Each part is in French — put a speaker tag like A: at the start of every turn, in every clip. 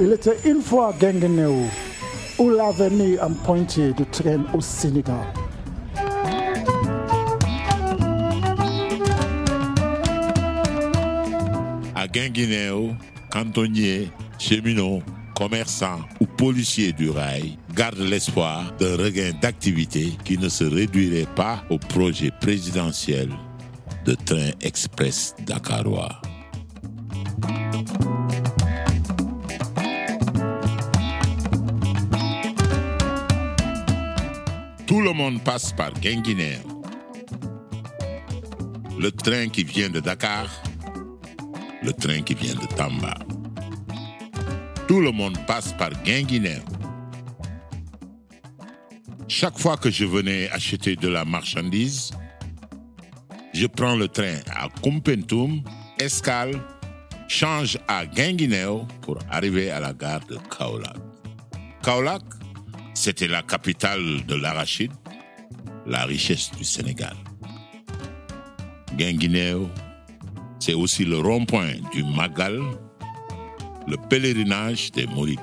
A: Il était une fois à Guinguinéo, où l'avenir en pointier de train au Sénégal.
B: À Guinguinéo, cantonniers, cheminots, commerçants ou policiers du rail gardent l'espoir d'un regain d'activité qui ne se réduirait pas au projet présidentiel de train express dakarois. Tout le monde passe par Guinguinéo. Le train qui vient de Dakar, le train qui vient de Tamba. Tout le monde passe par Guinguinéo. Chaque fois que je venais acheter de la marchandise, je prends le train à Kumpentum, escale, change à Guinguinéo pour arriver à la gare de Kaolack. Kaolack, c'était la capitale de l'arachide, la richesse du Sénégal. Guinguinéo, c'est aussi le rond-point du Magal, le pèlerinage des Mourides.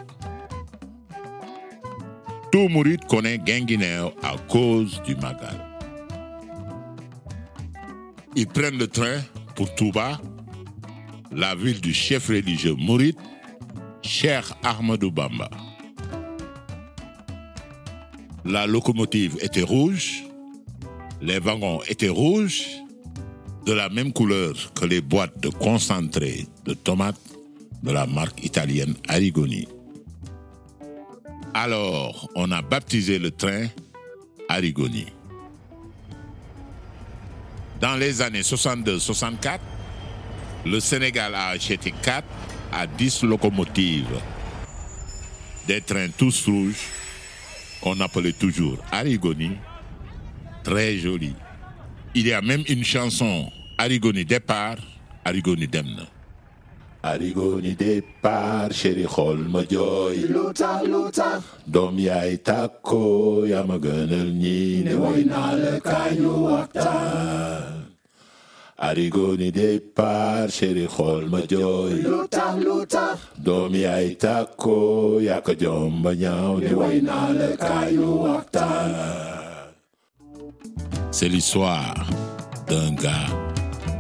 B: Tout Mouride connaît Guinguinéo à cause du Magal. Ils prennent le train pour Touba, la ville du chef religieux Mouride, Cheikh Ahmadou Bamba. La locomotive était rouge, les wagons étaient rouges, de la même couleur que les boîtes de concentré de tomates de la marque italienne Arigoni. Alors, on a baptisé le train Arigoni. Dans les années 62-64, le Sénégal a acheté 4 à 10 locomotives, des trains tous rouges qu'on appelait toujours Arigoni, très joli. Il y a même une chanson Arigoni départ, Arigoni demna. Arigoni départ, chéri xol ma jooy lu tax lu tax doom yaay tàkko yaa ma gënal ñii ne woy naa la kaay ñu waxtaan Arigoni départ, chéri xol ma jooy lu tax lu tax doom yaay tàkko yaa ko jomba ñaaw ne woy naa la kaay ñu waxtaan C'est l'histoire d'un gars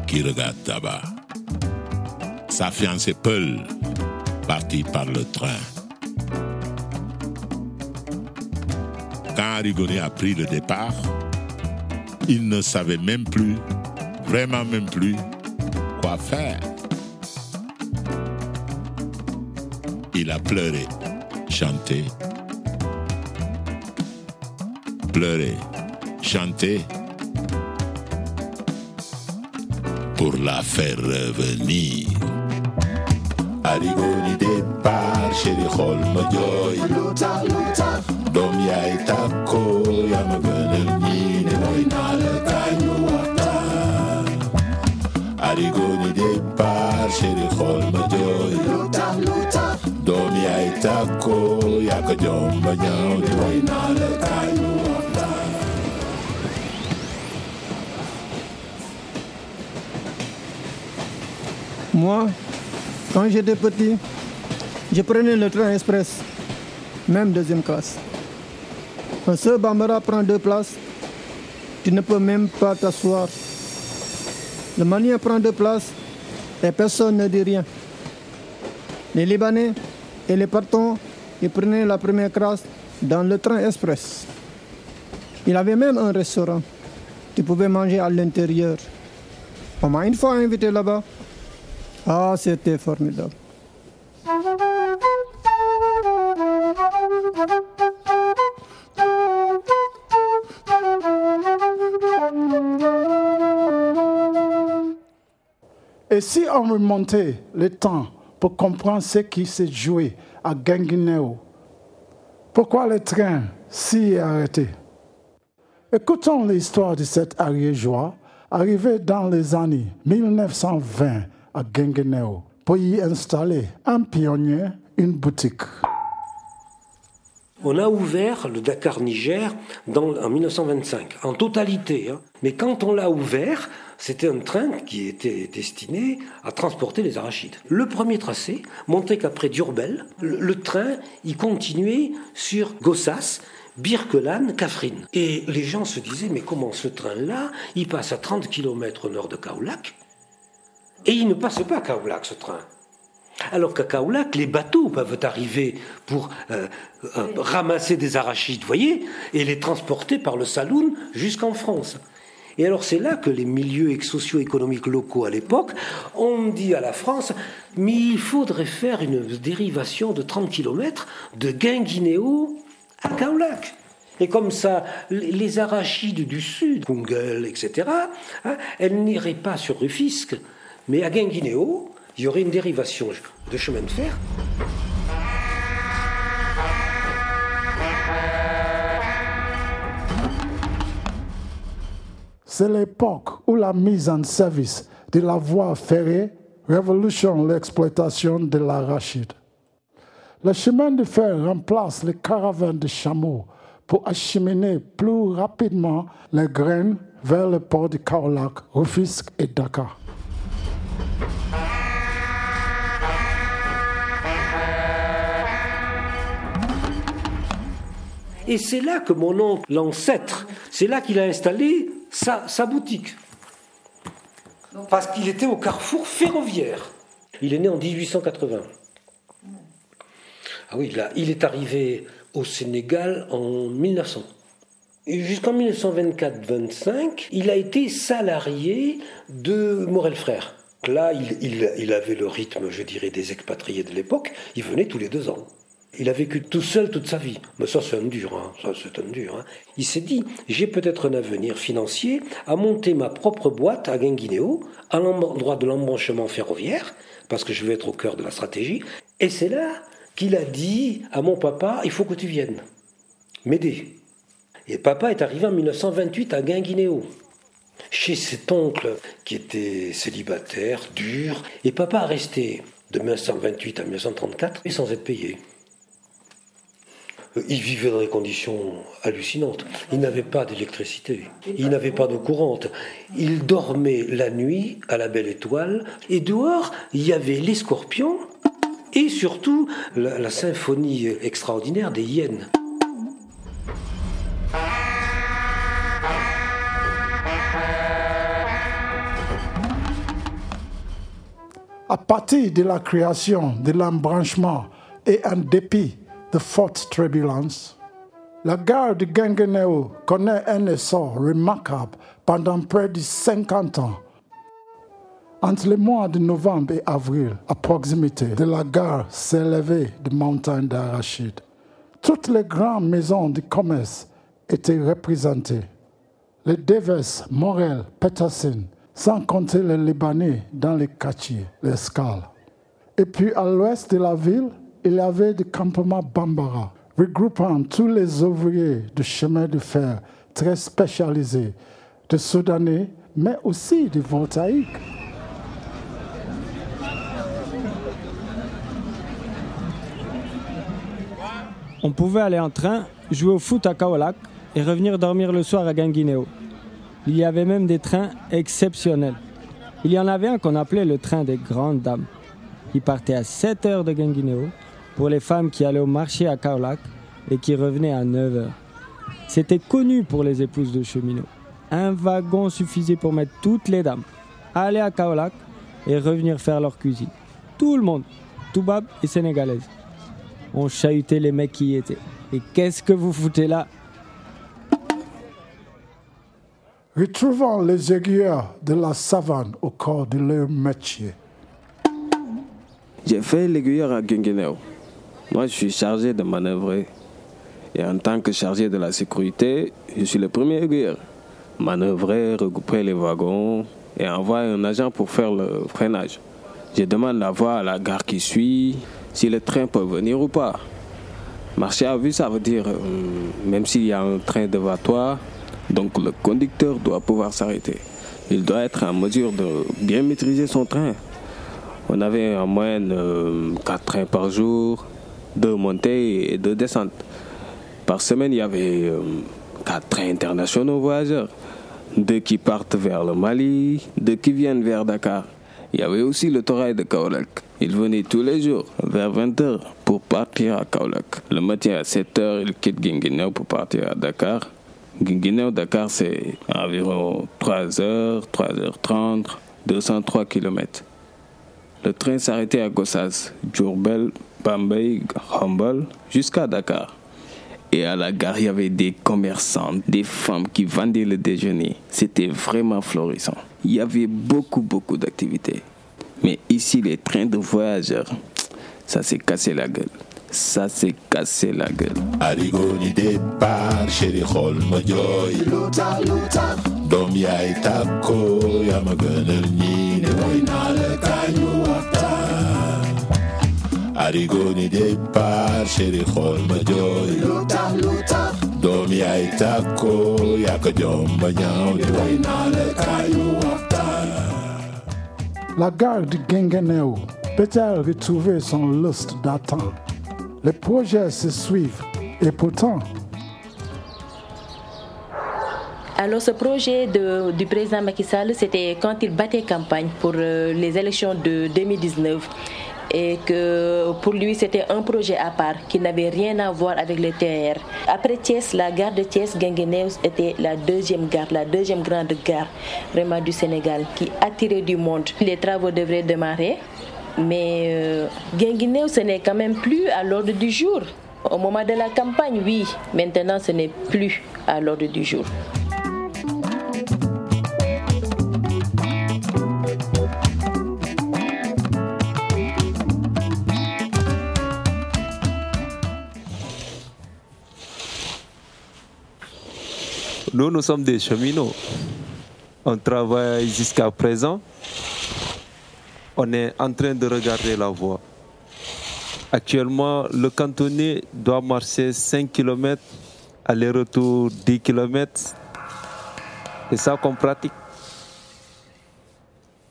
B: qui regarde là-bas. Sa fiancée Peul, partie par le train. Quand Arigoni a pris le départ, il ne savait même plus, vraiment même plus, quoi faire. Il a pleuré, chanté, pleuré, chanté, pour la faire revenir. Arigoni départ, chéri xol ma jooy lu tax lu tax ma gënal ne mooy naa la kaay ñu waxtaan Arigoni départ, chéri ma jooy lu tax lu tax doom yaay tàkko yaa ko waxtaan
C: Moi, quand j'étais petit, je prenais le train express, même deuxième classe. Quand ce Bambara prend deux places, tu ne peux même pas t'asseoir. Le Malien prend deux places et personne ne dit rien. Les Libanais et les partons, ils prenaient la première classe dans le train express. Il avait même un restaurant. Tu pouvais manger à l'intérieur. On m'a une fois invité là-bas. Ah, c'était formidable.
A: Et si on remontait le temps pour comprendre ce qui s'est joué à Guinguinéo, pourquoi le train s'y est arrêté? Écoutons l'histoire de cet ariégeois arrivé dans les années 1920 à Guinguinéo pour y installer un pionnier, une boutique.
D: On a ouvert le Dakar-Niger en 1925, en totalité. Hein. Mais quand on l'a ouvert, c'était un train qui était destiné à transporter les arachides. Le premier tracé montait qu'après Durbel, le, train y continuait sur Gossas, Birkelan, Kafrine. Et les gens se disaient, mais comment ce train-là, il passe à 30 km au nord de Kaolac, et il ne passe pas à Kaolac, ce train. Alors qu'à Kaolac, les bateaux peuvent arriver pour euh, euh, ramasser des arachides, voyez, et les transporter par le saloon jusqu'en France. Et alors c'est là que les milieux socio-économiques locaux à l'époque ont dit à la France, mais il faudrait faire une dérivation de 30 km de Guinguinéo à Kaolac. Et comme ça, les arachides du sud, Kungel, etc., hein, elles n'iraient pas sur Rufisque, mais à Guinguinéo, il y aurait une dérivation de chemin de fer.
A: C'est l'époque où la mise en service de la voie ferrée révolutionne l'exploitation de l'arachide. Le chemin de fer remplace les caravanes de chameaux pour acheminer plus rapidement les graines vers le port de Kaolack, Rufisque et Dakar.
D: Et c'est là que mon oncle, l'ancêtre, c'est là qu'il a installé sa, boutique. Parce qu'il était au carrefour ferroviaire. Il est né en 1880. Ah oui, là, il est arrivé au Sénégal en 1900. Et jusqu'en 1924-25, il a été salarié de Morel Frères. Là, il, avait le rythme, je dirais, des expatriés de l'époque. Il venait tous les deux ans. Il a vécu tout seul toute sa vie. Mais ça, c'est un dur. Hein. Ça, c'est dur. Hein. Il s'est dit, j'ai peut-être un avenir financier à monter ma propre boîte à Guinguinéo, à l'endroit de l'embranchement ferroviaire, parce que je veux être au cœur de la stratégie. Et c'est là qu'il a dit à mon papa, il faut que tu viennes m'aider. Et papa est arrivé en 1928 à Guinguinéo, chez cet oncle qui était célibataire, dur. Et papa a resté de 1928 à 1934 sans être payé. Il vivait dans des conditions hallucinantes. Il n'avait pas d'électricité, il n'avait pas d'eau courante. Il dormait la nuit à la belle étoile, et dehors, il y avait les scorpions et surtout la, symphonie extraordinaire des hyènes.
A: À partir de la création de l'embranchement et en dépit de fortes turbulences, la gare de Guinguinéo connaît un essor remarquable pendant près de 50 ans. Entre les mois de novembre et avril, à proximité de la gare s'élevaient des montagnes d'arachides. Toutes les grandes maisons de commerce étaient représentées. Les Deves, Morel, Peterson, sans compter les Libanais dans les quartiers, les scales. Et puis à l'ouest de la ville, il y avait des campements Bambara, regroupant tous les ouvriers de chemin de fer très spécialisés, de Soudanais, mais aussi de voltaïques.
E: On pouvait aller en train, jouer au foot à Kaolak et revenir dormir le soir à Guinguinéo. Il y avait même des trains exceptionnels. Il y en avait un qu'on appelait le train des grandes dames. Il partait à 7 heures de Guinguinéo pour les femmes qui allaient au marché à Kaolac et qui revenaient à 9 heures. C'était connu pour les épouses de cheminots. Un wagon suffisait pour mettre toutes les dames, aller à Kaolac et revenir faire leur cuisine. Tout le monde, Toubab et Sénégalaise. On chahutait les mecs qui y étaient. Et qu'est-ce que vous foutez là?
A: Retrouvons les aiguilleurs de la savane au corps de leur métier.
F: J'ai fait l'aiguilleur à Guinguinéo. Moi, je suis chargé de manœuvrer. Et en tant que chargé de la sécurité, je suis le premier aiguilleur. Manœuvrer, regrouper les wagons et envoyer un agent pour faire le freinage. Je demande la voie à la gare qui suit, si le train peut venir ou pas. Marcher à vue, ça veut dire, euh, même s'il y a un train devant toi, donc le conducteur doit pouvoir s'arrêter. Il doit être en mesure de bien maîtriser son train. On avait en moyenne 4 euh, trains par jour, deux montées et deux descentes. Par semaine, il y avait euh, quatre trains internationaux voyageurs. Deux qui partent vers le Mali, deux qui viennent vers Dakar. Il y avait aussi le Torail de Kaolak. Il venait tous les jours vers 20h pour partir à Kaolak. Le matin à 7h, il quitte Guinguinéo pour partir à Dakar. Guinguinéo, Dakar, c'est environ 3h, 3h30, 203 km. Le train s'arrêtait à Gossas, Djourbel, Bambay, Humble, jusqu'à Dakar. Et à la gare, il y avait des commerçants, des femmes qui vendaient le déjeuner. C'était vraiment florissant. Il y avait beaucoup, beaucoup d'activités. Mais ici, les trains de voyageurs, ça s'est cassé la gueule. Ça s'est cassé la gueule.
B: Arigoni ñaaw way la kañu waxtaan
A: La gare de Guinguinéo peut-elle retrouver son lustre d'antan Les projets se suivent et pourtant,
G: Alors ce projet de- du président Macky Sall, c'était quand il battait campagne pour euh, les élections de 2019 et que pour lui c'était un projet à part qui n'avait rien à voir avec le TER. Après Thiès, la gare de Thiès, Guinguinéo était la deuxième gare, la deuxième grande gare vraiment du Sénégal qui attirait du monde. Les travaux devraient démarrer, mais euh, ce n'est quand même plus à l'ordre du jour. Au moment de la campagne, oui, maintenant ce n'est plus à l'ordre du jour.
H: Nous, sommes des cheminots. On travaille jusqu'à présent. On est en train de regarder la voie. Actuellement, le cantonnier doit marcher 5 km, aller-retour 10 km. C'est ça qu'on pratique.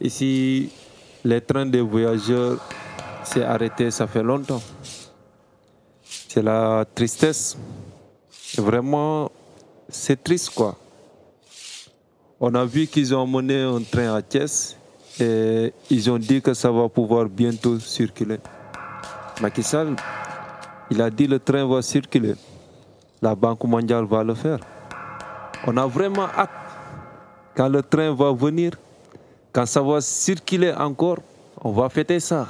H: Ici, les trains des voyageurs s'est arrêté, ça fait longtemps. C'est la tristesse. Vraiment, c'est triste quoi. On a vu qu'ils ont mené un train à Thiès et ils ont dit que ça va pouvoir bientôt circuler. Macky Sall, il a dit le train va circuler. La Banque mondiale va le faire. On a vraiment hâte quand le train va venir, quand ça va circuler encore, on va fêter ça.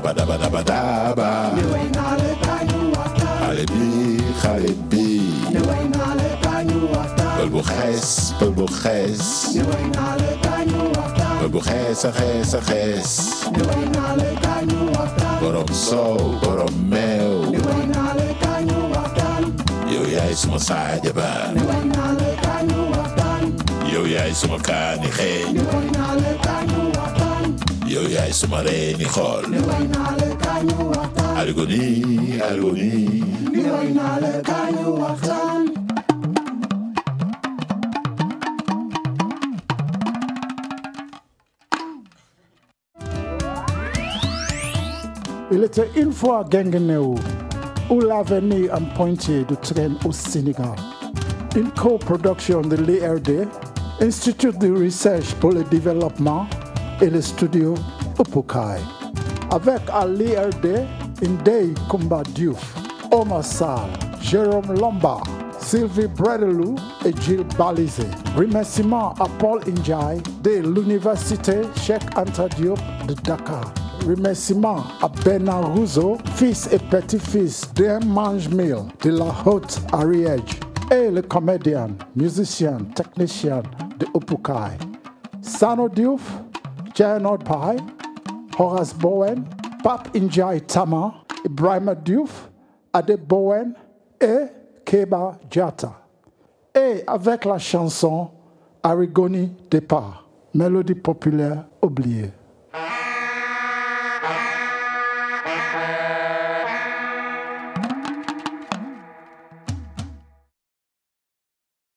B: daba daba daba daba. Nueynale banyu afta. Halebi, halebi. Nueynale banyu afta. Bulbuches, bulbuches. Nueynale banyu afta. Bulbuches, aches, aches. Nueynale banyu afta. Borom so, borom mel. Nueynale banyu afta. Yo yai sumasa daba. Nueynale banyu afta. Yo yai sumaka nihe. Nueynale banyu Yow yaay xool
A: il était une fois à Guinguinéo où l'avenir en pointé de train au Sénégal. Une coproduction de l'IRD, Institut de recherche pour le développement et le studio Upukai. Avec à l'IRD Indei Kumba Diouf, Omar Sall, Jérôme Lombard, Sylvie Bredelou et Gilles Balizé. Remerciements à Paul Injai de l'Université Cheikh Anta Diop de Dakar. Remerciements à Bernard Rousseau, fils et petit-fils d'un mange-mille de la Haute-Ariège, et le comédien, musicien, technicien de Upukai. Sano Diouf, Janot Pai, Horace Bowen, Pape Injai Tama, Ibrahima Diouf, Ade Bowen et Keba Jata. Et avec la chanson Arigoni Départ, mélodie populaire oubliée.